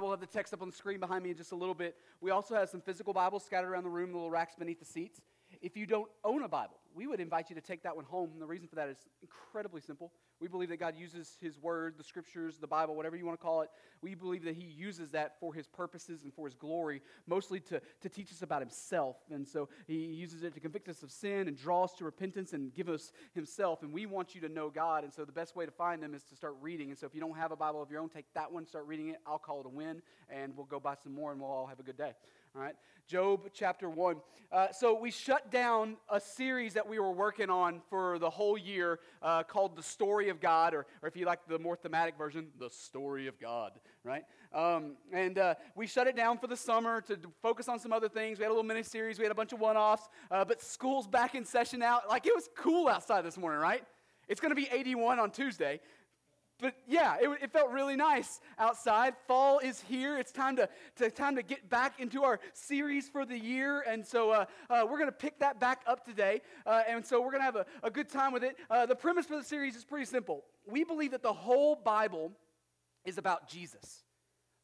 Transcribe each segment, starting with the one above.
Bible, I'll have the text up on the screen behind me in just a little bit. We also have some physical Bibles scattered around the room, the little racks beneath the seats. If you don't own a Bible, we would invite you to take that one home. And the reason for that is incredibly simple. We believe that God uses His Word, the Scriptures, the Bible, whatever you want to call it. We believe that He uses that for His purposes and for His glory, mostly to, to teach us about Himself. And so He uses it to convict us of sin and draw us to repentance and give us Himself. And we want you to know God. And so the best way to find them is to start reading. And so if you don't have a Bible of your own, take that one, start reading it. I'll call it a win, and we'll go buy some more, and we'll all have a good day. All right, Job chapter 1. Uh, so we shut down a series that we were working on for the whole year uh, called The Story of God, or, or if you like the more thematic version, The Story of God, right? Um, and uh, we shut it down for the summer to focus on some other things. We had a little mini series, we had a bunch of one offs, uh, but school's back in session now. Like it was cool outside this morning, right? It's going to be 81 on Tuesday but yeah, it, it, felt really nice outside. Fall is here. It's time to, to time to get back into our series for the year. And so uh, uh, we're going to pick that back up today. Uh, and so we're going to have a, a, good time with it. Uh, the premise for the series is pretty simple. We believe that the whole Bible is about Jesus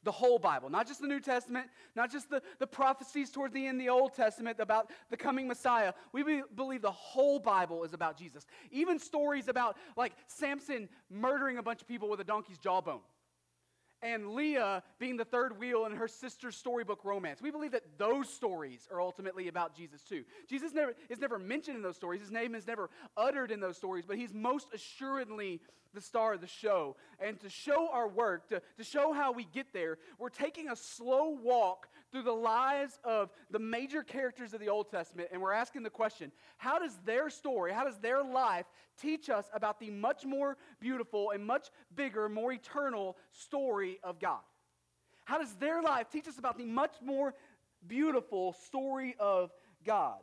the whole Bible, not just the New Testament, not just the, the prophecies towards the end, the Old Testament about the coming Messiah. We be, believe the whole Bible is about Jesus. Even stories about like Samson murdering a bunch of people with a donkey's jawbone and Leah being the third wheel in her sister's storybook romance. We believe that those stories are ultimately about Jesus too. Jesus never, is never mentioned in those stories, his name is never uttered in those stories, but he's most assuredly the star of the show. And to show our work, to, to show how we get there, we're taking a slow walk through the lives of the major characters of the Old Testament, and we're asking the question how does their story, how does their life teach us about the much more beautiful and much bigger, more eternal story of God? How does their life teach us about the much more beautiful story of God?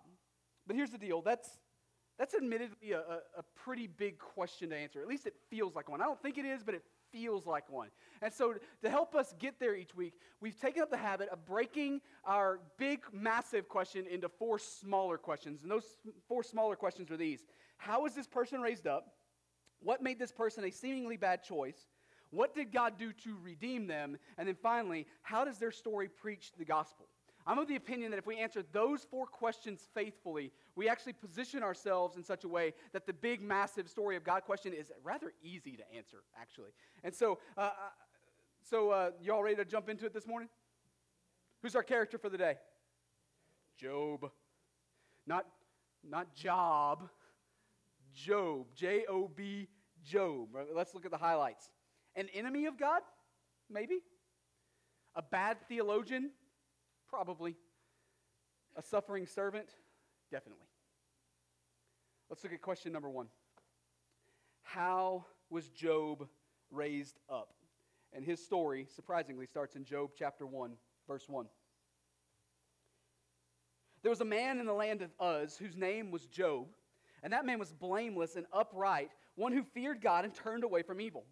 But here's the deal that's, that's admittedly a, a, a pretty big question to answer. At least it feels like one. I don't think it is, but it feels like one. And so, to help us get there each week, we've taken up the habit of breaking our big, massive question into four smaller questions. And those four smaller questions are these How was this person raised up? What made this person a seemingly bad choice? What did God do to redeem them? And then finally, how does their story preach the gospel? I'm of the opinion that if we answer those four questions faithfully, we actually position ourselves in such a way that the big, massive story of God question is rather easy to answer, actually. And so, uh, uh so uh, you all ready to jump into it this morning? Who's our character for the day? Job. Not, not Job. Job. J O B. Job. Let's look at the highlights. An enemy of God? Maybe. A bad theologian? Probably. A suffering servant? Definitely. Let's look at question number one How was Job raised up? And his story, surprisingly, starts in Job chapter 1, verse 1. There was a man in the land of Uz whose name was Job, and that man was blameless and upright, one who feared God and turned away from evil.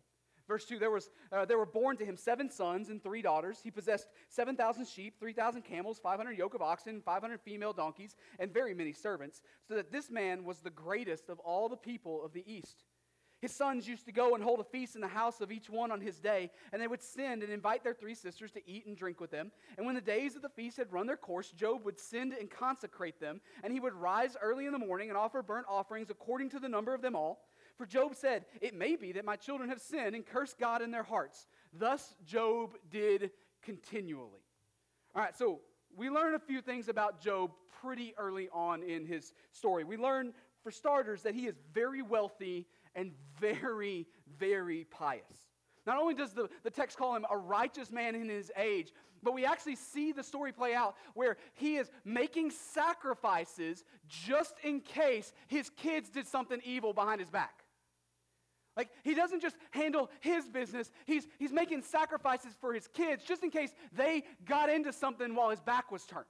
Verse 2 there, was, uh, there were born to him seven sons and three daughters. He possessed 7,000 sheep, 3,000 camels, 500 yoke of oxen, 500 female donkeys, and very many servants, so that this man was the greatest of all the people of the East. His sons used to go and hold a feast in the house of each one on his day, and they would send and invite their three sisters to eat and drink with them. And when the days of the feast had run their course, Job would send and consecrate them, and he would rise early in the morning and offer burnt offerings according to the number of them all. For Job said, It may be that my children have sinned and cursed God in their hearts. Thus Job did continually. All right, so we learn a few things about Job pretty early on in his story. We learn, for starters, that he is very wealthy and very, very pious. Not only does the, the text call him a righteous man in his age, but we actually see the story play out where he is making sacrifices just in case his kids did something evil behind his back. Like, he doesn't just handle his business, he's, he's making sacrifices for his kids just in case they got into something while his back was turned.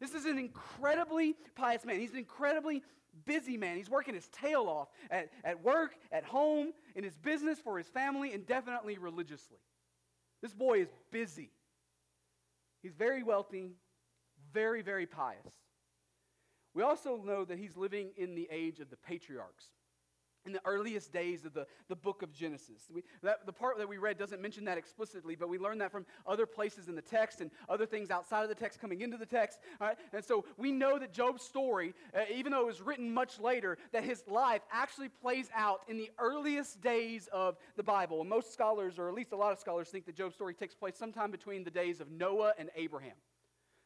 This is an incredibly pious man. He's an incredibly busy man. He's working his tail off at, at work, at home, in his business, for his family, and definitely religiously. This boy is busy. He's very wealthy, very, very pious. We also know that he's living in the age of the patriarchs. In the earliest days of the, the book of Genesis. We, that, the part that we read doesn't mention that explicitly, but we learn that from other places in the text and other things outside of the text coming into the text. And so we know that Job's story, uh, even though it was written much later, that his life actually plays out in the earliest days of the Bible. And most scholars, or at least a lot of scholars, think that Job's story takes place sometime between the days of Noah and Abraham.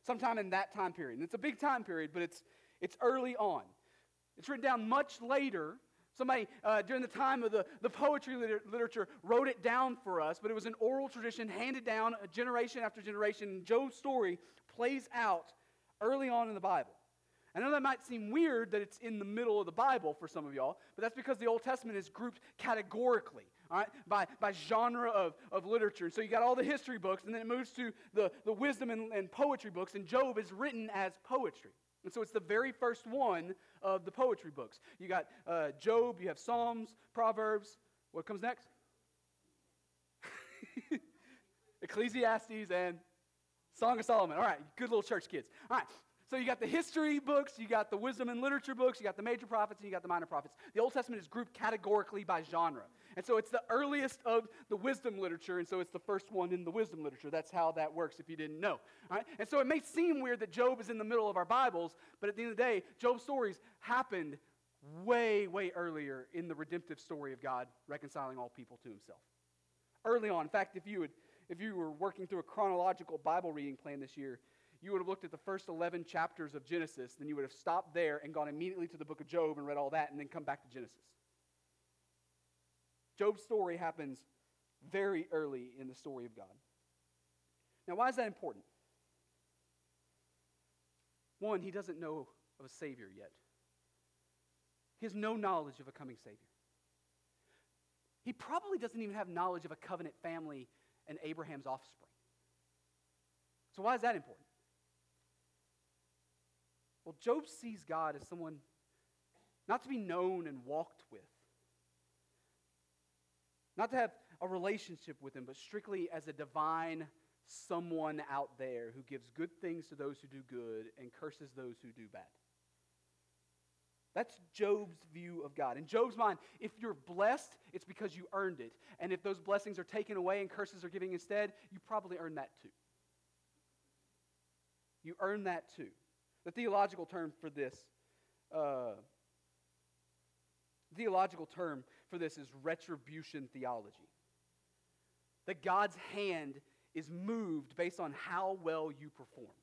Sometime in that time period. And it's a big time period, but it's, it's early on. It's written down much later Somebody uh, during the time of the, the poetry liter- literature wrote it down for us, but it was an oral tradition handed down generation after generation. Job's story plays out early on in the Bible. I know that might seem weird that it's in the middle of the Bible for some of y'all, but that's because the Old Testament is grouped categorically, all right, by, by genre of, of literature. So you got all the history books, and then it moves to the, the wisdom and, and poetry books, and Job is written as poetry. And so it's the very first one of the poetry books. You got uh, Job, you have Psalms, Proverbs. What comes next? Ecclesiastes and Song of Solomon. All right, good little church kids. All right, so you got the history books, you got the wisdom and literature books, you got the major prophets, and you got the minor prophets. The Old Testament is grouped categorically by genre. And so it's the earliest of the wisdom literature, and so it's the first one in the wisdom literature. That's how that works if you didn't know. All right? And so it may seem weird that Job is in the middle of our Bibles, but at the end of the day, Job's stories happened way, way earlier in the redemptive story of God reconciling all people to himself. Early on. In fact, if you, would, if you were working through a chronological Bible reading plan this year, you would have looked at the first 11 chapters of Genesis, then you would have stopped there and gone immediately to the book of Job and read all that, and then come back to Genesis. Job's story happens very early in the story of God. Now, why is that important? One, he doesn't know of a Savior yet, he has no knowledge of a coming Savior. He probably doesn't even have knowledge of a covenant family and Abraham's offspring. So, why is that important? Well, Job sees God as someone not to be known and walked with, not to have a relationship with him, but strictly as a divine someone out there who gives good things to those who do good and curses those who do bad. That's Job's view of God. In Job's mind, if you're blessed, it's because you earned it. And if those blessings are taken away and curses are given instead, you probably earned that too. You earn that too. The theological term for this, uh, theological term for this is retribution theology. That God's hand is moved based on how well you perform.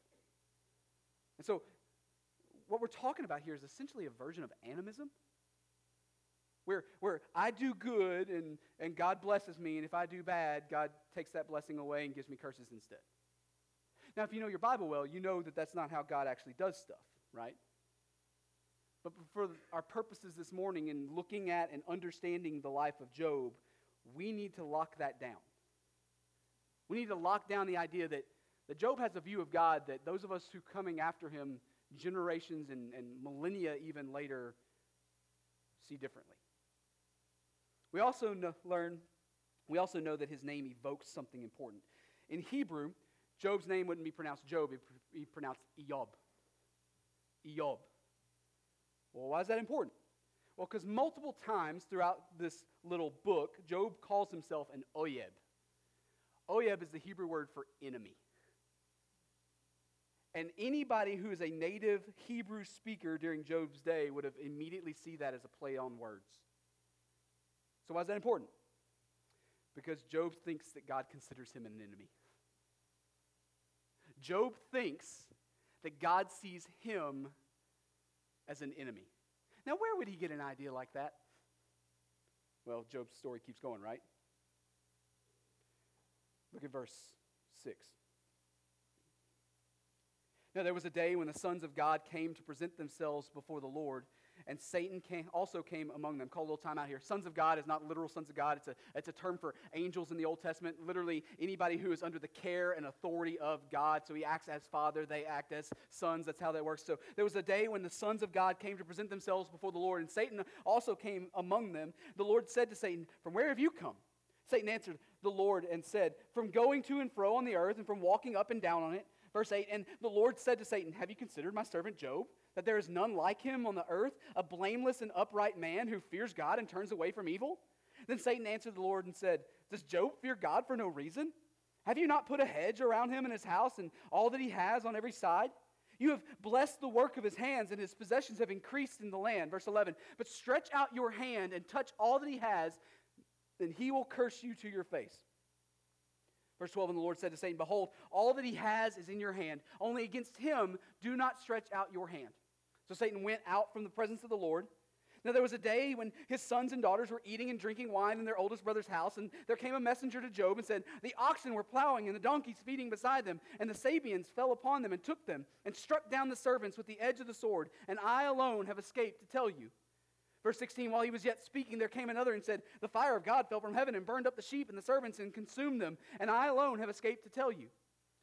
And so, what we're talking about here is essentially a version of animism. Where, where I do good and, and God blesses me, and if I do bad, God takes that blessing away and gives me curses instead. Now, if you know your Bible well, you know that that's not how God actually does stuff, right? But for our purposes this morning in looking at and understanding the life of Job, we need to lock that down. We need to lock down the idea that, that Job has a view of God that those of us who coming after him generations and, and millennia even later see differently. We also know, learn, we also know that his name evokes something important. In Hebrew, Job's name wouldn't be pronounced Job, it would be pronounced Eob. Eob. Well, why is that important? Well, because multiple times throughout this little book, Job calls himself an Oyeb. Oyeb is the Hebrew word for enemy. And anybody who is a native Hebrew speaker during Job's day would have immediately see that as a play on words. So why is that important? Because Job thinks that God considers him an enemy. Job thinks that God sees him as an enemy. Now, where would he get an idea like that? Well, Job's story keeps going, right? Look at verse 6. Now, there was a day when the sons of God came to present themselves before the Lord and Satan came, also came among them. Call a little time out here. Sons of God is not literal sons of God. It's a, it's a term for angels in the Old Testament. Literally, anybody who is under the care and authority of God. So he acts as father, they act as sons. That's how that works. So there was a day when the sons of God came to present themselves before the Lord, and Satan also came among them. The Lord said to Satan, From where have you come? Satan answered, the Lord and said, From going to and fro on the earth and from walking up and down on it. Verse 8, and the Lord said to Satan, Have you considered my servant Job? That there is none like him on the earth, a blameless and upright man who fears God and turns away from evil? Then Satan answered the Lord and said, Does Job fear God for no reason? Have you not put a hedge around him and his house and all that he has on every side? You have blessed the work of his hands, and his possessions have increased in the land. Verse 11. But stretch out your hand and touch all that he has, then he will curse you to your face. Verse 12, and the Lord said to Satan, Behold, all that he has is in your hand. Only against him do not stretch out your hand. So Satan went out from the presence of the Lord. Now there was a day when his sons and daughters were eating and drinking wine in their oldest brother's house, and there came a messenger to Job and said, The oxen were plowing and the donkeys feeding beside them, and the Sabeans fell upon them and took them, and struck down the servants with the edge of the sword, and I alone have escaped to tell you. Verse 16, while he was yet speaking, there came another and said, The fire of God fell from heaven and burned up the sheep and the servants and consumed them, and I alone have escaped to tell you.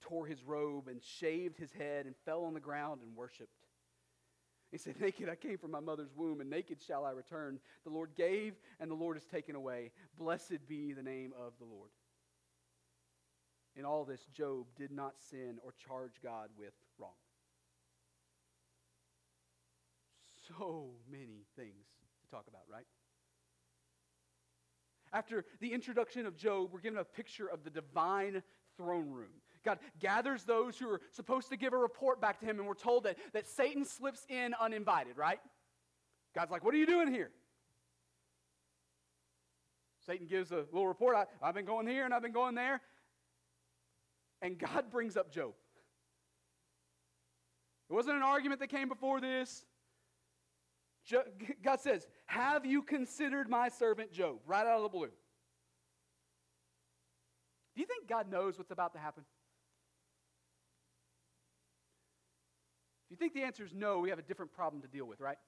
tore his robe and shaved his head and fell on the ground and worshiped. He said, Naked I came from my mother's womb, and naked shall I return. The Lord gave, and the Lord has taken away. Blessed be the name of the Lord. In all this, Job did not sin or charge God with wrong. So many things to talk about, right? After the introduction of Job, we're given a picture of the divine throne room. God gathers those who are supposed to give a report back to him, and we're told that, that Satan slips in uninvited, right? God's like, What are you doing here? Satan gives a little report. I, I've been going here and I've been going there. And God brings up Job. It wasn't an argument that came before this. God says, Have you considered my servant Job? Right out of the blue. Do you think God knows what's about to happen? If you think the answer is no, we have a different problem to deal with, right?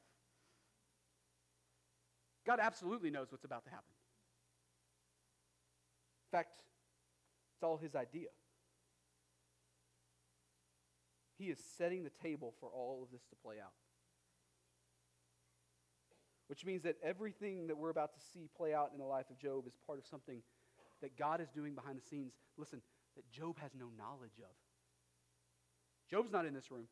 God absolutely knows what's about to happen. In fact, it's all his idea. He is setting the table for all of this to play out. Which means that everything that we're about to see play out in the life of Job is part of something that God is doing behind the scenes. Listen, that Job has no knowledge of. Job's not in this room.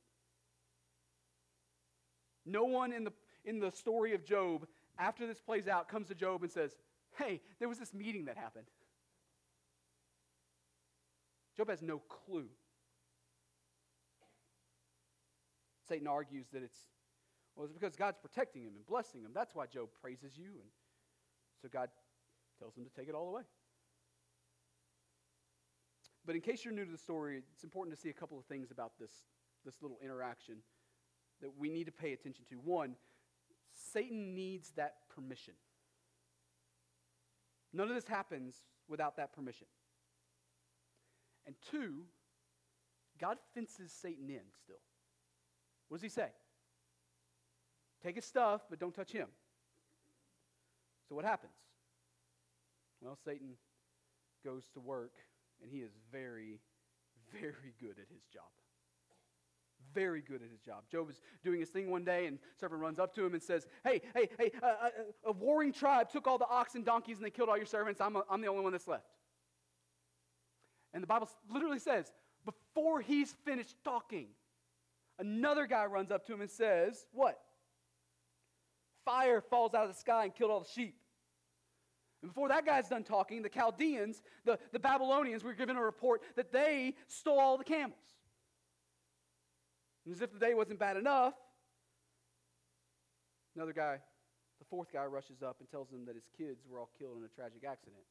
No one in the, in the story of Job, after this plays out, comes to Job and says, Hey, there was this meeting that happened. Job has no clue. Satan argues that it's, well, it's because God's protecting him and blessing him. That's why Job praises you. And so God tells him to take it all away. But in case you're new to the story, it's important to see a couple of things about this, this little interaction that we need to pay attention to. One, Satan needs that permission. None of this happens without that permission. And two, God fences Satan in still. What does he say? Take his stuff, but don't touch him. So what happens? Well, Satan goes to work, and he is very, very good at his job. Very good at his job. Job is doing his thing one day, and servant runs up to him and says, Hey, hey, hey, uh, uh, a warring tribe took all the oxen, donkeys, and they killed all your servants. I'm, a, I'm the only one that's left. And the Bible literally says, before he's finished talking, another guy runs up to him and says, What? Fire falls out of the sky and killed all the sheep. And before that guy's done talking, the Chaldeans, the, the Babylonians, were given a report that they stole all the camels. And as if the day wasn't bad enough, another guy, the fourth guy, rushes up and tells them that his kids were all killed in a tragic accident.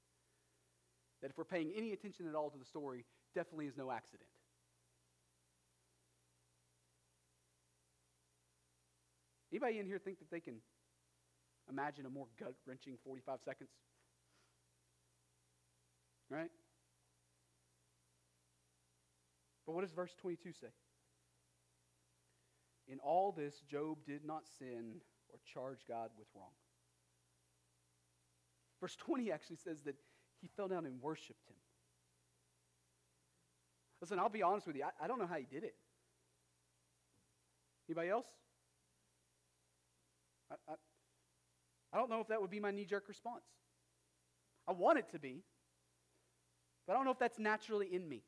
That if we're paying any attention at all to the story, definitely is no accident. Anybody in here think that they can imagine a more gut wrenching 45 seconds? Right? But what does verse 22 say? In all this, Job did not sin or charge God with wrong. Verse 20 actually says that he fell down and worshiped him. Listen, I'll be honest with you. I, I don't know how he did it. Anybody else? I, I, I don't know if that would be my knee jerk response. I want it to be, but I don't know if that's naturally in me.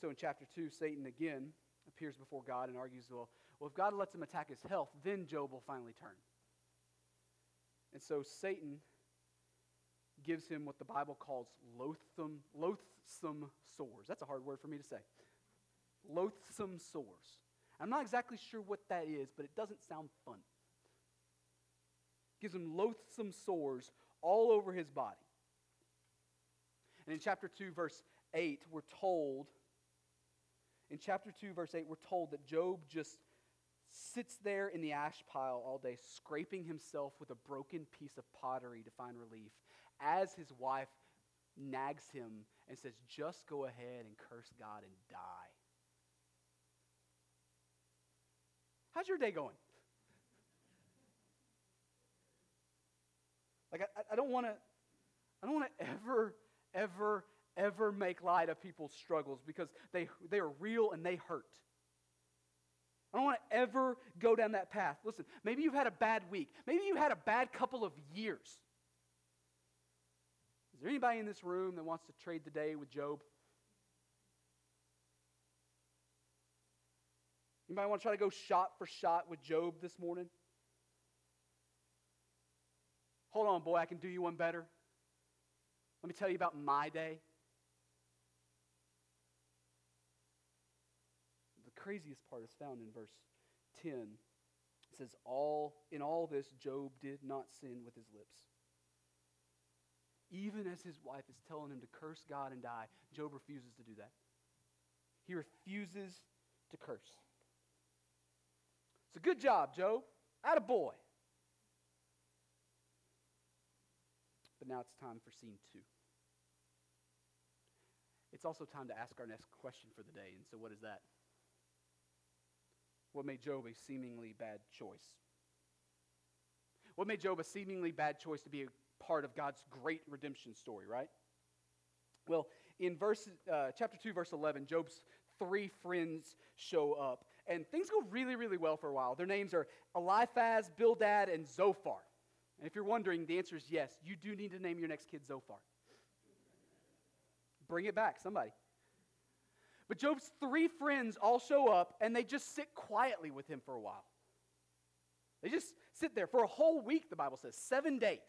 So in chapter 2, Satan again appears before God and argues, well, well, if God lets him attack his health, then Job will finally turn. And so Satan gives him what the Bible calls loathsome, loathsome sores. That's a hard word for me to say. Loathsome sores. I'm not exactly sure what that is, but it doesn't sound fun. Gives him loathsome sores all over his body. And in chapter 2, verse 8, we're told, in chapter 2, verse 8, we're told that Job just sits there in the ash pile all day, scraping himself with a broken piece of pottery to find relief, as his wife nags him and says, Just go ahead and curse God and die. How's your day going? Like, I, I don't want to, I don't want to ever, ever, ever make light of people's struggles because they, they are real and they hurt. I don't want to ever go down that path. Listen, maybe you've had a bad week. Maybe you had a bad couple of years. Is there anybody in this room that wants to trade the day with Job? Anybody want to try to go shot for shot with Job this morning? Hold on, boy, I can do you one better. Let me tell you about my day. The craziest part is found in verse 10. It says, all, In all this, Job did not sin with his lips. Even as his wife is telling him to curse God and die, Job refuses to do that. He refuses to curse. It's a good job, Job. Out a boy. But now it's time for scene two. It's also time to ask our next question for the day. And so, what is that? What made Job a seemingly bad choice? What made Job a seemingly bad choice to be a part of God's great redemption story, right? Well, in verse, uh, chapter 2, verse 11, Job's three friends show up. And things go really, really well for a while. Their names are Eliphaz, Bildad, and Zophar. And if you're wondering, the answer is yes. You do need to name your next kid Zophar. Bring it back, somebody. But Job's three friends all show up and they just sit quietly with him for a while. They just sit there for a whole week, the Bible says, seven days.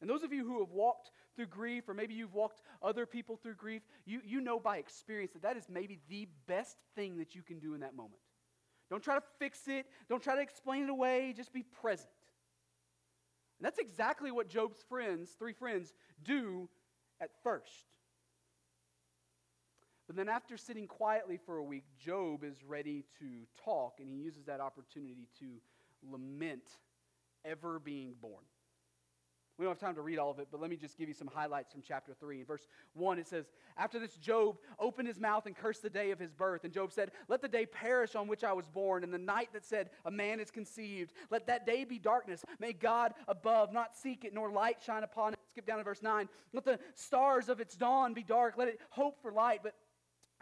And those of you who have walked through grief, or maybe you've walked other people through grief, you, you know by experience that that is maybe the best thing that you can do in that moment. Don't try to fix it, don't try to explain it away, just be present. And that's exactly what Job's friends, three friends, do at first. But then, after sitting quietly for a week, Job is ready to talk, and he uses that opportunity to lament ever being born. We don't have time to read all of it, but let me just give you some highlights from chapter 3. In verse 1, it says, After this, Job opened his mouth and cursed the day of his birth. And Job said, Let the day perish on which I was born, and the night that said, A man is conceived. Let that day be darkness. May God above not seek it, nor light shine upon it. Skip down to verse 9. Let the stars of its dawn be dark. Let it hope for light, but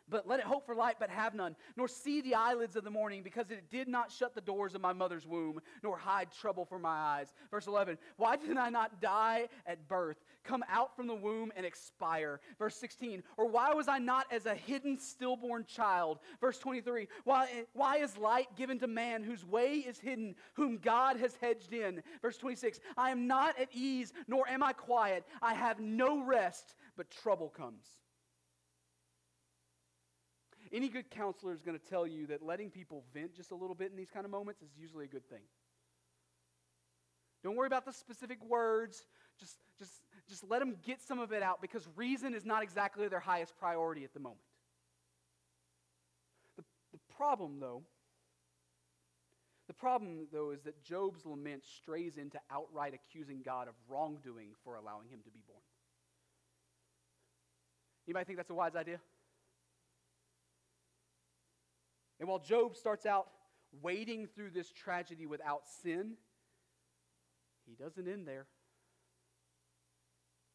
but let it hope for light, but have none, nor see the eyelids of the morning, because it did not shut the doors of my mother's womb, nor hide trouble from my eyes. Verse 11, why did I not die at birth, come out from the womb and expire? Verse 16, or why was I not as a hidden stillborn child? Verse 23, why, why is light given to man whose way is hidden, whom God has hedged in? Verse 26, I am not at ease, nor am I quiet. I have no rest, but trouble comes. Any good counselor is going to tell you that letting people vent just a little bit in these kind of moments is usually a good thing. Don't worry about the specific words. Just, just, just let them get some of it out because reason is not exactly their highest priority at the moment. The, the problem, though, the problem, though, is that Job's lament strays into outright accusing God of wrongdoing for allowing him to be born. Anybody think that's a wise idea? And while Job starts out wading through this tragedy without sin, he doesn't end there.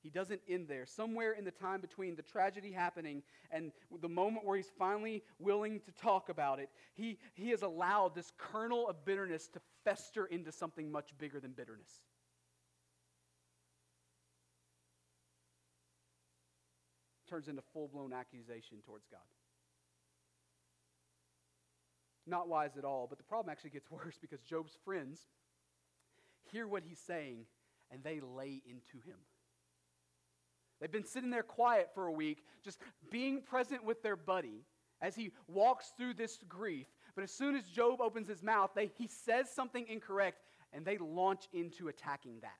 He doesn't end there. Somewhere in the time between the tragedy happening and the moment where he's finally willing to talk about it, he, he has allowed this kernel of bitterness to fester into something much bigger than bitterness. Turns into full blown accusation towards God. Not wise at all, but the problem actually gets worse because Job's friends hear what he's saying and they lay into him. They've been sitting there quiet for a week, just being present with their buddy as he walks through this grief. But as soon as Job opens his mouth, they, he says something incorrect, and they launch into attacking that.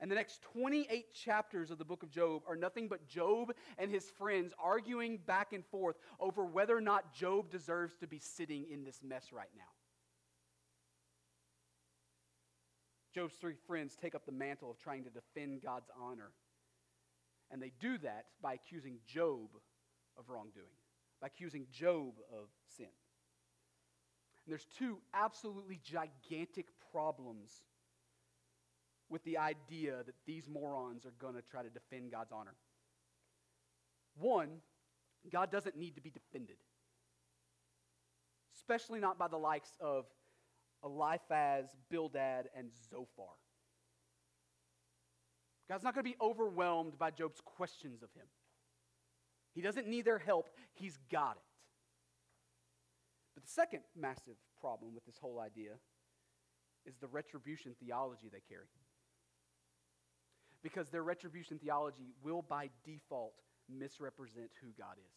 And the next 28 chapters of the book of Job are nothing but Job and his friends arguing back and forth over whether or not Job deserves to be sitting in this mess right now. Job's three friends take up the mantle of trying to defend God's honor. And they do that by accusing Job of wrongdoing, by accusing Job of sin. And there's two absolutely gigantic problems with the idea that these morons are going to try to defend God's honor. One, God doesn't need to be defended, especially not by the likes of Eliphaz, Bildad, and Zophar. God's not going to be overwhelmed by Job's questions of him. He doesn't need their help, he's got it. But the second massive problem with this whole idea is the retribution theology they carry because their retribution theology will by default misrepresent who God is.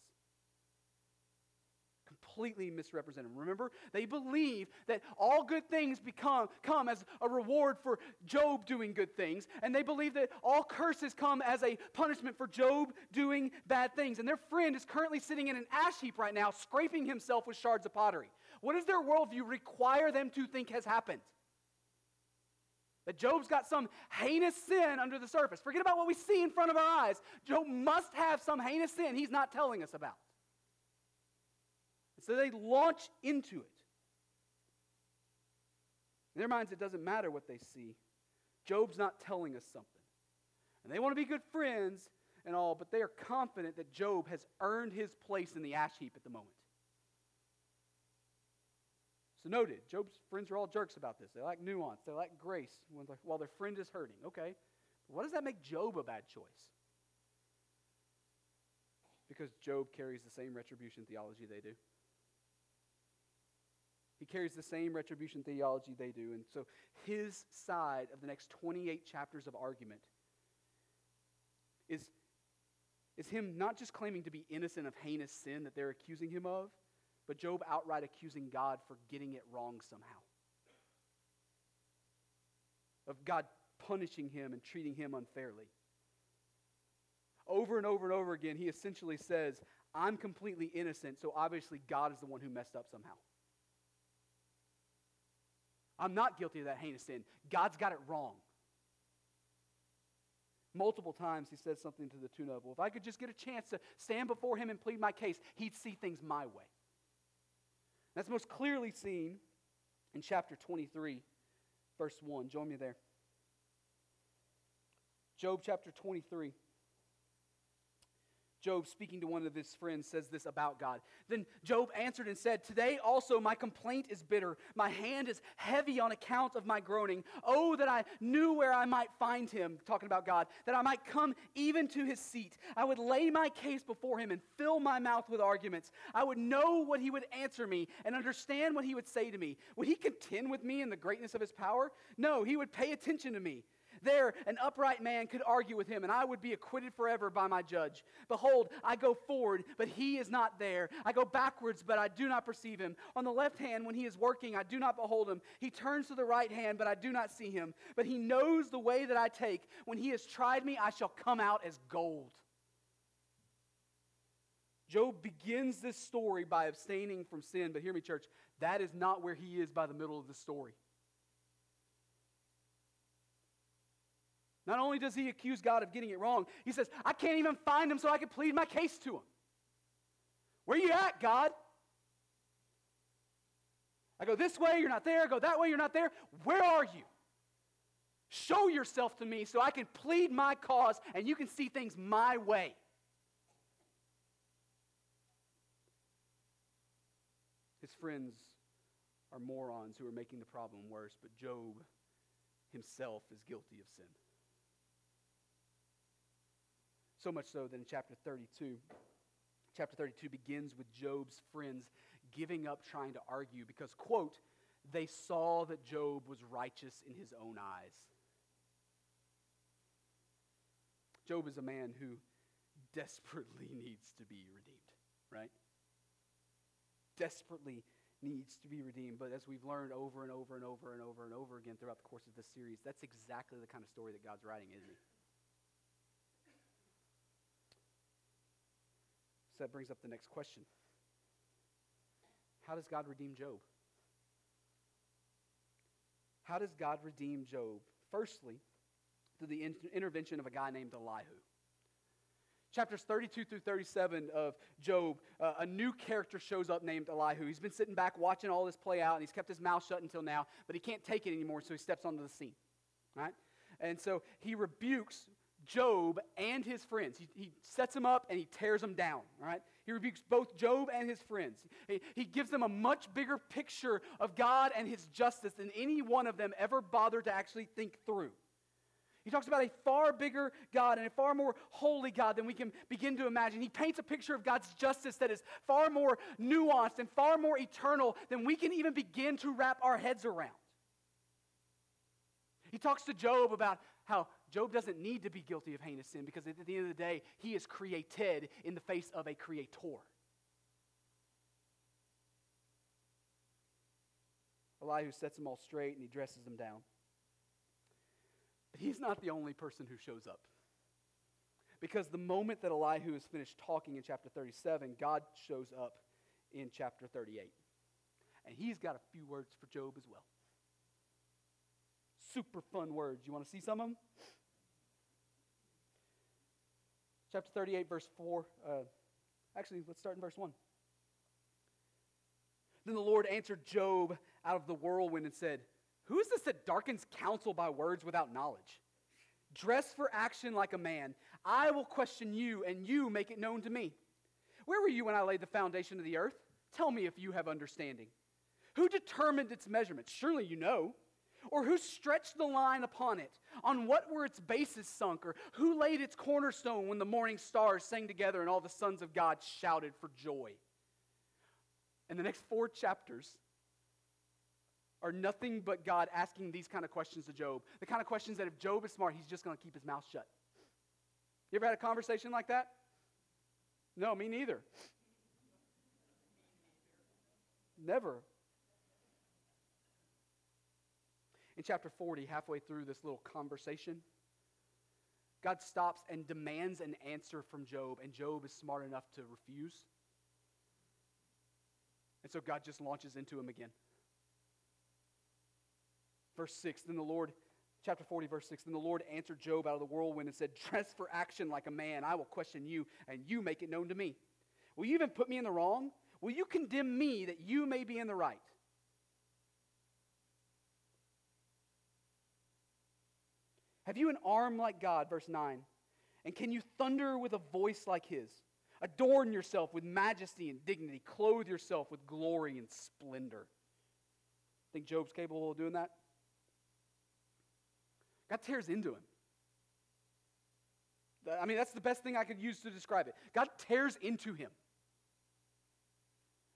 Completely misrepresent him. Remember, they believe that all good things become come as a reward for Job doing good things, and they believe that all curses come as a punishment for Job doing bad things. And their friend is currently sitting in an ash heap right now, scraping himself with shards of pottery. What does their worldview require them to think has happened? That Job's got some heinous sin under the surface. Forget about what we see in front of our eyes. Job must have some heinous sin he's not telling us about. And so they launch into it. In their minds, it doesn't matter what they see. Job's not telling us something. And they want to be good friends and all, but they are confident that Job has earned his place in the ash heap at the moment. So noted, Job's friends are all jerks about this. They like nuance. They like grace while their friend is hurting. Okay. What does that make Job a bad choice? Because Job carries the same retribution theology they do. He carries the same retribution theology they do. And so his side of the next 28 chapters of argument is, is him not just claiming to be innocent of heinous sin that they're accusing him of, but Job outright accusing God for getting it wrong somehow. Of God punishing him and treating him unfairly. Over and over and over again, he essentially says, I'm completely innocent, so obviously God is the one who messed up somehow. I'm not guilty of that heinous sin. God's got it wrong. Multiple times he says something to the tune of, Well, if I could just get a chance to stand before him and plead my case, he'd see things my way. That's most clearly seen in chapter 23, verse 1. Join me there. Job chapter 23. Job, speaking to one of his friends, says this about God. Then Job answered and said, Today also my complaint is bitter. My hand is heavy on account of my groaning. Oh, that I knew where I might find him, talking about God, that I might come even to his seat. I would lay my case before him and fill my mouth with arguments. I would know what he would answer me and understand what he would say to me. Would he contend with me in the greatness of his power? No, he would pay attention to me. There, an upright man could argue with him, and I would be acquitted forever by my judge. Behold, I go forward, but he is not there. I go backwards, but I do not perceive him. On the left hand, when he is working, I do not behold him. He turns to the right hand, but I do not see him. But he knows the way that I take. When he has tried me, I shall come out as gold. Job begins this story by abstaining from sin, but hear me, church, that is not where he is by the middle of the story. Not only does he accuse God of getting it wrong, he says, I can't even find him so I can plead my case to him. Where are you at, God? I go this way, you're not there. I go that way, you're not there. Where are you? Show yourself to me so I can plead my cause and you can see things my way. His friends are morons who are making the problem worse, but Job himself is guilty of sin. So much so that in chapter 32, chapter 32 begins with Job's friends giving up trying to argue because, quote, they saw that Job was righteous in his own eyes. Job is a man who desperately needs to be redeemed, right? Desperately needs to be redeemed. But as we've learned over and over and over and over and over again throughout the course of this series, that's exactly the kind of story that God's writing, isn't he? That brings up the next question How does God redeem Job? How does God redeem Job? Firstly, through the in- intervention of a guy named Elihu. Chapters 32 through 37 of Job, uh, a new character shows up named Elihu. He's been sitting back watching all this play out, and he's kept his mouth shut until now, but he can't take it anymore, so he steps onto the scene. Right? And so he rebukes Job and his friends. He, he sets them up and he tears them down. Right? He rebukes both Job and his friends. He, he gives them a much bigger picture of God and his justice than any one of them ever bothered to actually think through. He talks about a far bigger God and a far more holy God than we can begin to imagine. He paints a picture of God's justice that is far more nuanced and far more eternal than we can even begin to wrap our heads around. He talks to Job about how Job doesn't need to be guilty of heinous sin because at the end of the day, he is created in the face of a creator. Elihu sets them all straight and he dresses them down. But he's not the only person who shows up. Because the moment that Elihu is finished talking in chapter 37, God shows up in chapter 38. And he's got a few words for Job as well. Super fun words. You want to see some of them? Chapter 38, verse 4. Uh, actually, let's start in verse 1. Then the Lord answered Job out of the whirlwind and said, who is this that darkens counsel by words without knowledge? Dress for action like a man. I will question you, and you make it known to me. Where were you when I laid the foundation of the earth? Tell me if you have understanding. Who determined its measurements? Surely you know. Or who stretched the line upon it? On what were its bases sunk? Or who laid its cornerstone when the morning stars sang together and all the sons of God shouted for joy? In the next four chapters, are nothing but God asking these kind of questions to Job. The kind of questions that if Job is smart, he's just going to keep his mouth shut. You ever had a conversation like that? No, me neither. Never. In chapter 40, halfway through this little conversation, God stops and demands an answer from Job, and Job is smart enough to refuse. And so God just launches into him again. Verse 6 Then the Lord, chapter 40, verse 6 Then the Lord answered Job out of the whirlwind and said, Dress for action like a man. I will question you, and you make it known to me. Will you even put me in the wrong? Will you condemn me that you may be in the right? Have you an arm like God? Verse 9. And can you thunder with a voice like his? Adorn yourself with majesty and dignity. Clothe yourself with glory and splendor. Think Job's capable of doing that? God tears into him. I mean, that's the best thing I could use to describe it. God tears into him.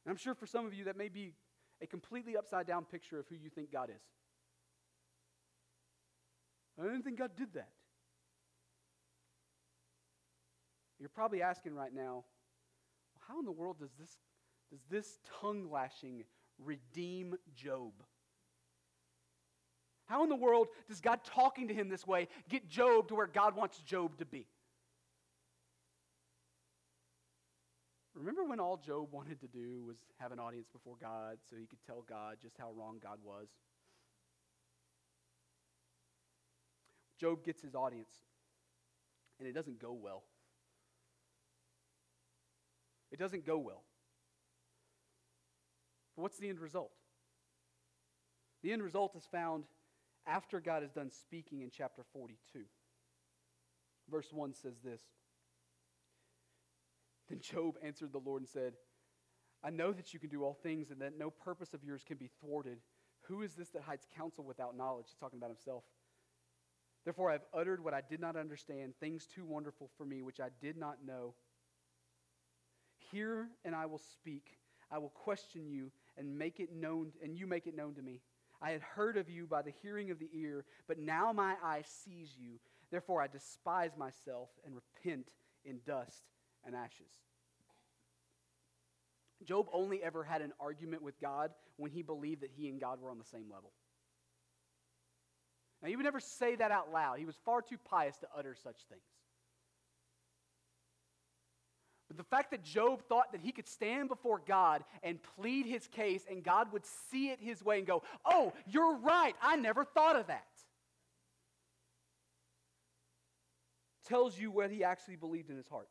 And I'm sure for some of you that may be a completely upside down picture of who you think God is. I didn't think God did that. You're probably asking right now, well, how in the world does this, does this tongue lashing redeem Job? How in the world does God talking to him this way get Job to where God wants Job to be? Remember when all Job wanted to do was have an audience before God so he could tell God just how wrong God was? Job gets his audience, and it doesn't go well. It doesn't go well. But what's the end result? The end result is found after God is done speaking in chapter 42. Verse 1 says this Then Job answered the Lord and said, I know that you can do all things and that no purpose of yours can be thwarted. Who is this that hides counsel without knowledge? He's talking about himself. Therefore, I have uttered what I did not understand, things too wonderful for me, which I did not know. Hear, and I will speak. I will question you and make it known, and you make it known to me. I had heard of you by the hearing of the ear, but now my eye sees you. Therefore, I despise myself and repent in dust and ashes. Job only ever had an argument with God when he believed that he and God were on the same level. Now, he would never say that out loud. He was far too pious to utter such things. But the fact that Job thought that he could stand before God and plead his case and God would see it his way and go, Oh, you're right. I never thought of that. Tells you what he actually believed in his heart.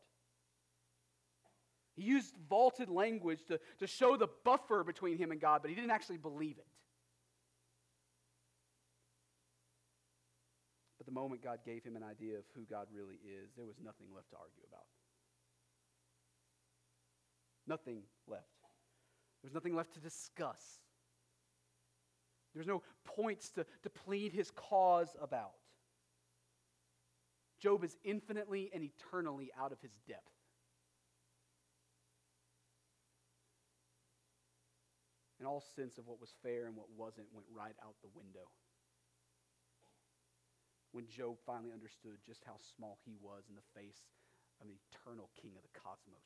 He used vaulted language to, to show the buffer between him and God, but he didn't actually believe it. But the moment God gave him an idea of who God really is, there was nothing left to argue about. Nothing left. There's nothing left to discuss. There's no points to, to plead his cause about. Job is infinitely and eternally out of his depth. And all sense of what was fair and what wasn't went right out the window. When Job finally understood just how small he was in the face of the eternal king of the cosmos.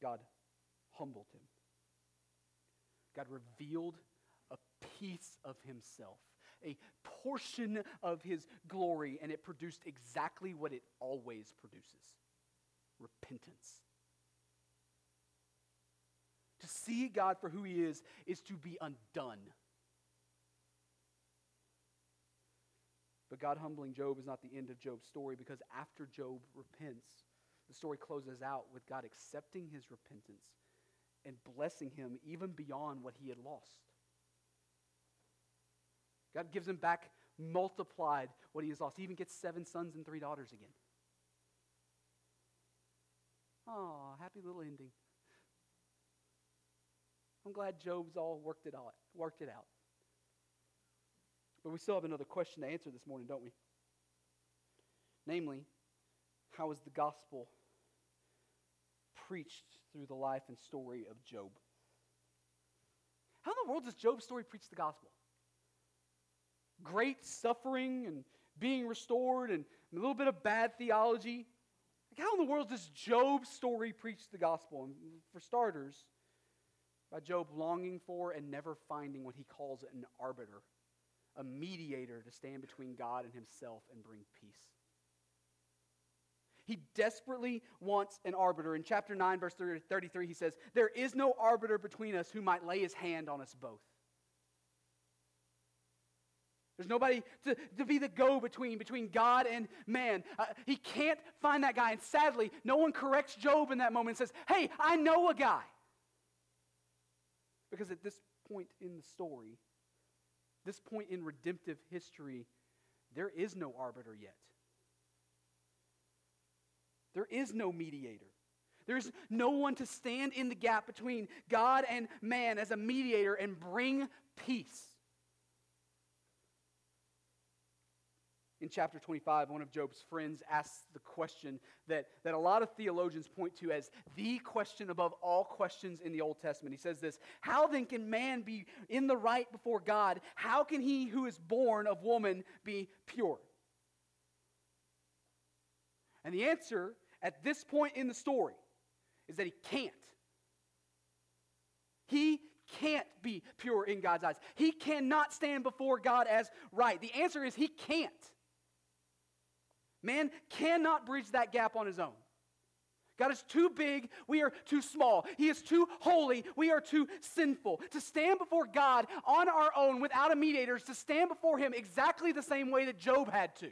God humbled him. God revealed a piece of himself, a portion of his glory, and it produced exactly what it always produces repentance. To see God for who he is is to be undone. But God humbling Job is not the end of Job's story because after Job repents, the story closes out with God accepting his repentance and blessing him even beyond what he had lost. God gives him back multiplied what he has lost. He even gets seven sons and three daughters again. Oh, happy little ending. I'm glad Job's all worked it out. Worked it out. But we still have another question to answer this morning, don't we? Namely, how is the gospel preached through the life and story of Job? How in the world does Job's story preach the gospel? Great suffering and being restored and a little bit of bad theology. Like how in the world does Job's story preach the gospel? And for starters, by Job longing for and never finding what he calls an arbiter, a mediator to stand between God and himself and bring peace. He desperately wants an arbiter. In chapter 9, verse 33, he says, There is no arbiter between us who might lay his hand on us both. There's nobody to, to be the go between, between God and man. Uh, he can't find that guy. And sadly, no one corrects Job in that moment and says, Hey, I know a guy. Because at this point in the story, this point in redemptive history, there is no arbiter yet. There is no mediator. There's no one to stand in the gap between God and man as a mediator and bring peace. In chapter 25, one of Job's friends asks the question that, that a lot of theologians point to as the question above all questions in the Old Testament. He says this How then can man be in the right before God? How can he who is born of woman be pure? And the answer at this point in the story is that he can't. He can't be pure in God's eyes. He cannot stand before God as right. The answer is he can't. Man cannot bridge that gap on his own. God is too big, we are too small. He is too holy, we are too sinful. To stand before God on our own without a mediator is to stand before Him exactly the same way that Job had to.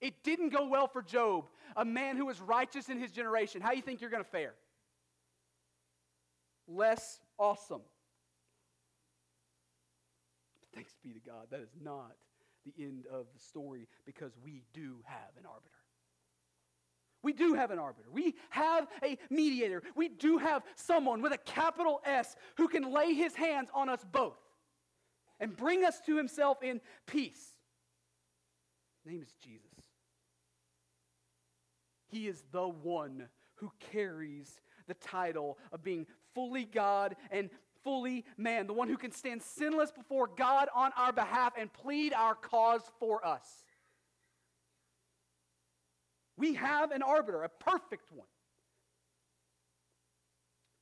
It didn't go well for Job, a man who was righteous in his generation. How do you think you're going to fare? Less awesome. Thanks be to God, that is not the end of the story because we do have an arbiter. We do have an arbiter. We have a mediator. We do have someone with a capital S who can lay his hands on us both and bring us to himself in peace. His name is Jesus. He is the one who carries the title of being fully God and fully man, the one who can stand sinless before God on our behalf and plead our cause for us. We have an arbiter, a perfect one.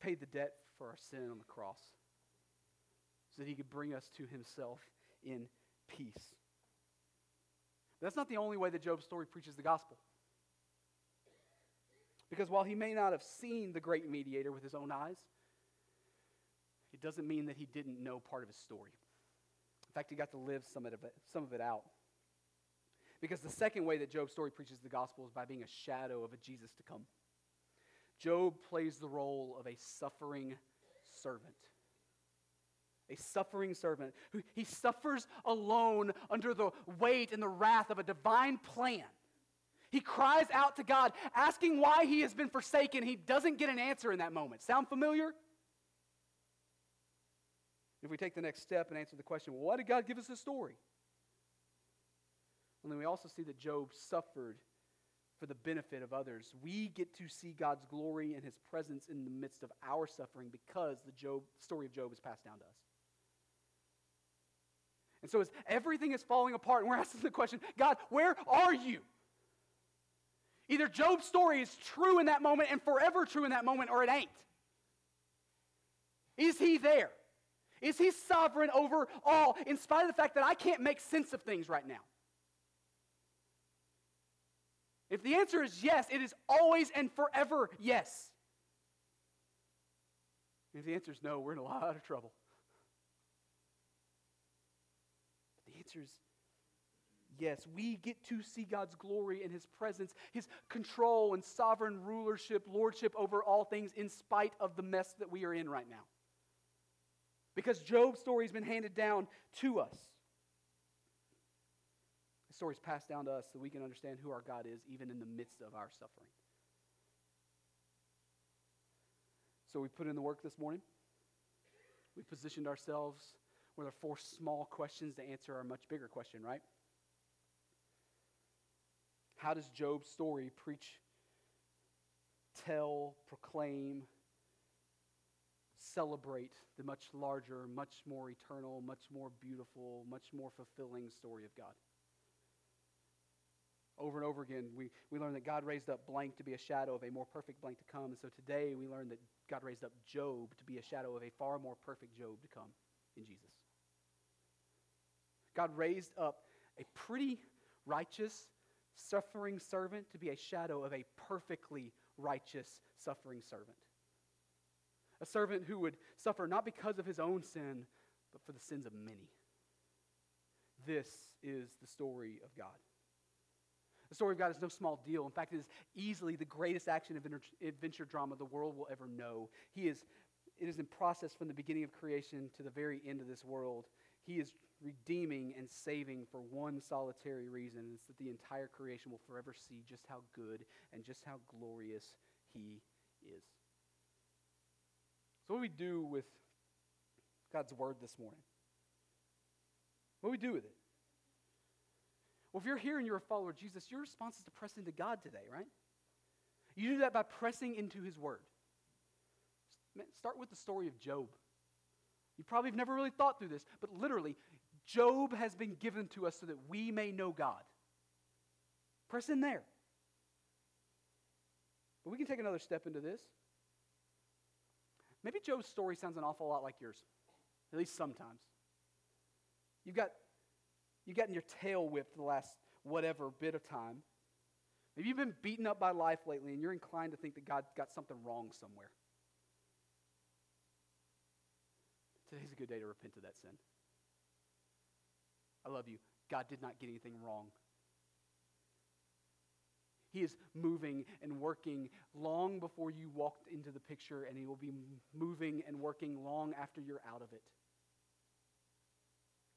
Paid the debt for our sin on the cross so that he could bring us to himself in peace. That's not the only way that Job's story preaches the gospel. Because while he may not have seen the great mediator with his own eyes, it doesn't mean that he didn't know part of his story. In fact, he got to live some of it, some of it out. Because the second way that Job's story preaches the gospel is by being a shadow of a Jesus to come. Job plays the role of a suffering servant. A suffering servant who he suffers alone under the weight and the wrath of a divine plan. He cries out to God, asking why he has been forsaken. He doesn't get an answer in that moment. Sound familiar? If we take the next step and answer the question, well, why did God give us this story? And then we also see that Job suffered for the benefit of others. We get to see God's glory and his presence in the midst of our suffering because the Job, story of Job is passed down to us. And so as everything is falling apart, and we're asking the question, God, where are you? Either Job's story is true in that moment and forever true in that moment, or it ain't. Is he there? Is he sovereign over all, in spite of the fact that I can't make sense of things right now? If the answer is yes, it is always and forever yes. And if the answer is no, we're in a lot of trouble. But the answer is yes. We get to see God's glory and His presence, His control and sovereign rulership, lordship over all things, in spite of the mess that we are in right now. Because Job's story has been handed down to us. The story is passed down to us so we can understand who our God is, even in the midst of our suffering. So we put in the work this morning. We positioned ourselves with our four small questions to answer our much bigger question, right? How does Job's story preach, tell, proclaim, celebrate the much larger, much more eternal, much more beautiful, much more fulfilling story of God. Over and over again, we, we learn that God raised up blank to be a shadow of a more perfect blank to come. And so today we learn that God raised up Job to be a shadow of a far more perfect Job to come in Jesus. God raised up a pretty righteous, suffering servant to be a shadow of a perfectly righteous, suffering servant a servant who would suffer not because of his own sin, but for the sins of many. This is the story of God. The story of God is no small deal. In fact, it is easily the greatest action of adventure drama the world will ever know. He is, it is in process from the beginning of creation to the very end of this world. He is redeeming and saving for one solitary reason, it's that the entire creation will forever see just how good and just how glorious He is. So, what do we do with God's word this morning? What do we do with it? Well, if you're here and you're a follower of Jesus, your response is to press into God today, right? You do that by pressing into his word. Start with the story of Job. You probably have never really thought through this, but literally, Job has been given to us so that we may know God. Press in there. But we can take another step into this. Maybe Job's story sounds an awful lot like yours, at least sometimes. You've got, you've gotten your tail whipped the last whatever bit of time. Maybe you've been beaten up by life lately and you're inclined to think that God got something wrong somewhere. Today's a good day to repent of that sin. I love you. God did not get anything wrong. He is moving and working long before you walked into the picture, and He will be moving and working long after you're out of it.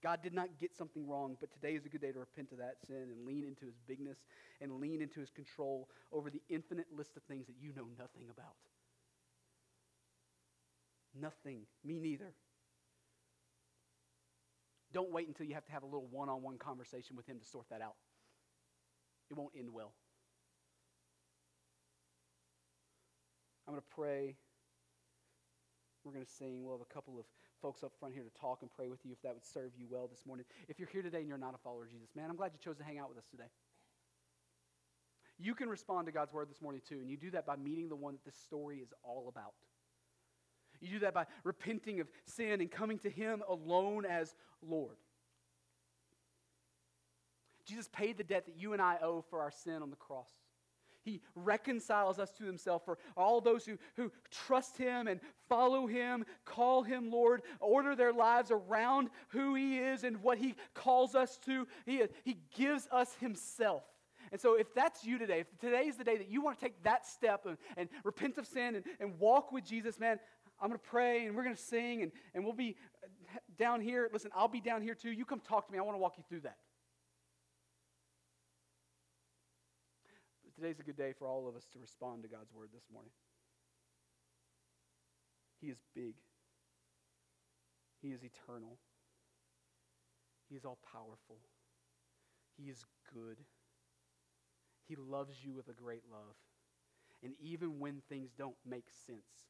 God did not get something wrong, but today is a good day to repent of that sin and lean into His bigness and lean into His control over the infinite list of things that you know nothing about. Nothing. Me neither. Don't wait until you have to have a little one on one conversation with Him to sort that out. It won't end well. I'm going to pray. We're going to sing. We'll have a couple of folks up front here to talk and pray with you if that would serve you well this morning. If you're here today and you're not a follower of Jesus, man, I'm glad you chose to hang out with us today. You can respond to God's word this morning too, and you do that by meeting the one that this story is all about. You do that by repenting of sin and coming to Him alone as Lord. Jesus paid the debt that you and I owe for our sin on the cross. He reconciles us to himself for all those who, who trust him and follow him, call him Lord, order their lives around who he is and what he calls us to. He, he gives us himself. And so, if that's you today, if today is the day that you want to take that step and, and repent of sin and, and walk with Jesus, man, I'm going to pray and we're going to sing and, and we'll be down here. Listen, I'll be down here too. You come talk to me. I want to walk you through that. Today's a good day for all of us to respond to God's word this morning. He is big, He is eternal, He is all powerful, He is good. He loves you with a great love. And even when things don't make sense,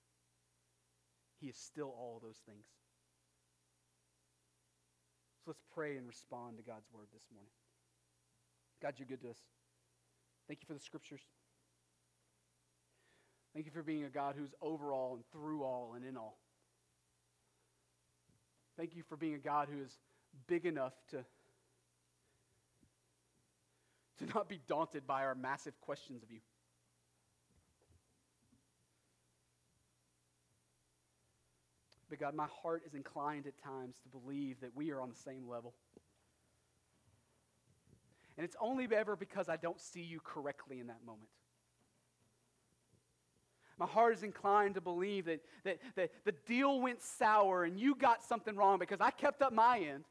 he is still all those things. So let's pray and respond to God's word this morning. God, you're good to us. Thank you for the scriptures. Thank you for being a God who's over all and through all and in all. Thank you for being a God who is big enough to, to not be daunted by our massive questions of you. But God, my heart is inclined at times to believe that we are on the same level. And it's only ever because I don't see you correctly in that moment. My heart is inclined to believe that, that, that the deal went sour and you got something wrong because I kept up my end.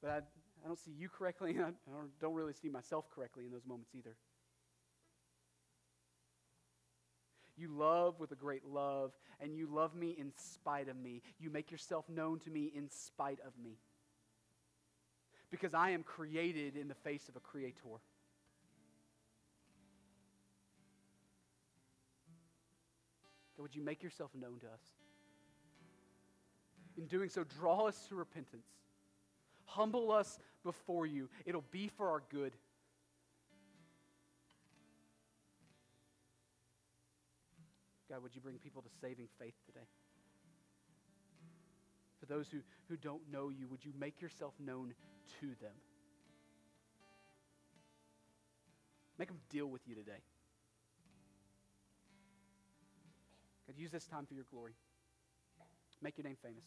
But I, I don't see you correctly, and I don't really see myself correctly in those moments either. You love with a great love, and you love me in spite of me. You make yourself known to me in spite of me. Because I am created in the face of a creator. God, would you make yourself known to us? In doing so, draw us to repentance. Humble us before you. It'll be for our good. God, would you bring people to saving faith today? For those who, who don't know you, would you make yourself known to them? Make them deal with you today. God, use this time for your glory. Make your name famous.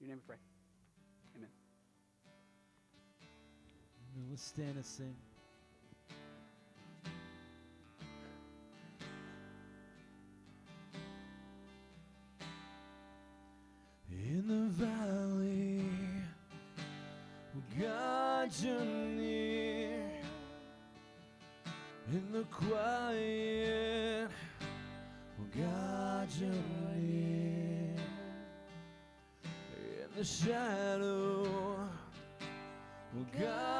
In your name we pray. Amen. Let's stand and sing. Quiet, God, you're near. In the shadow, God,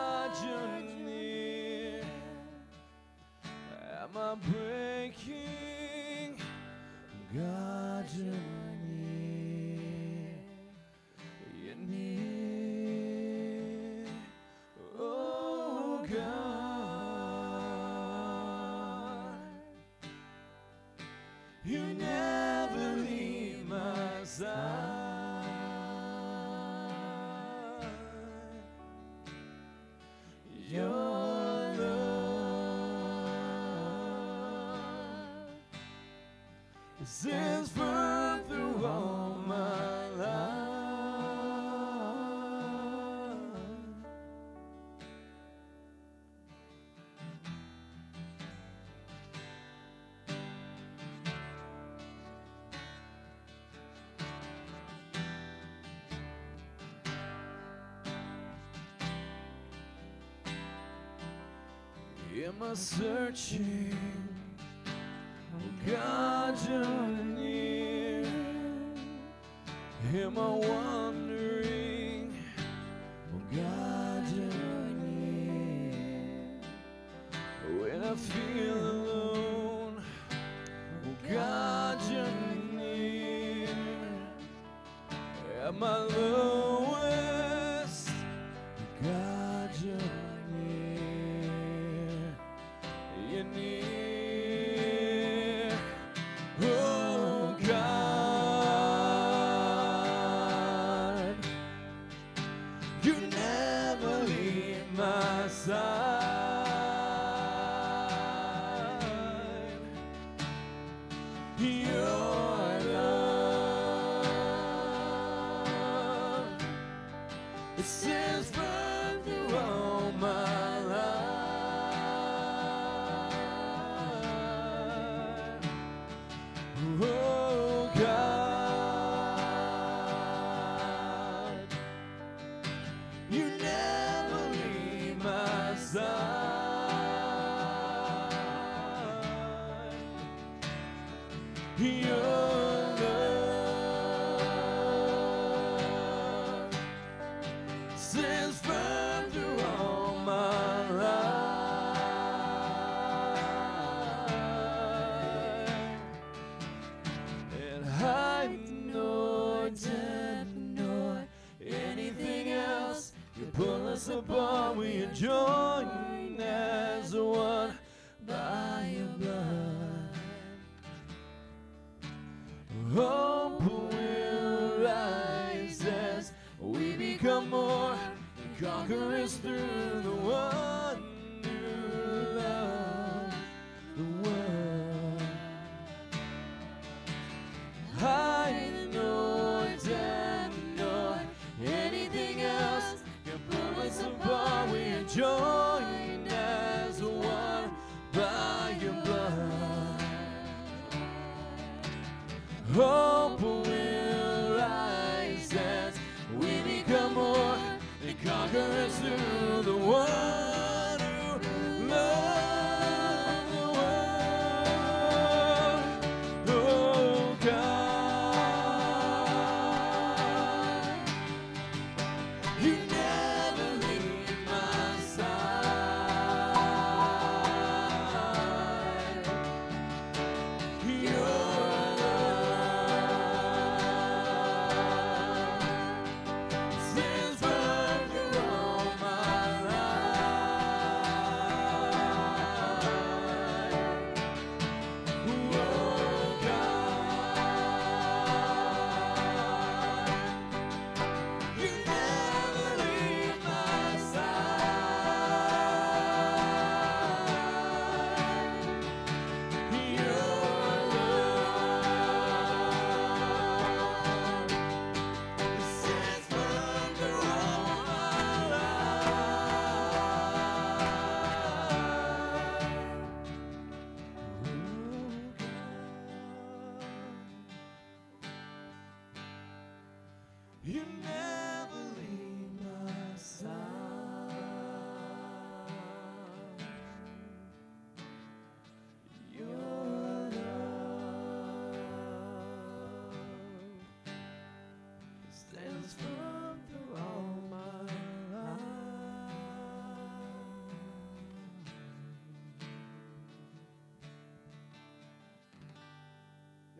stands firm through all my life. Am I searching?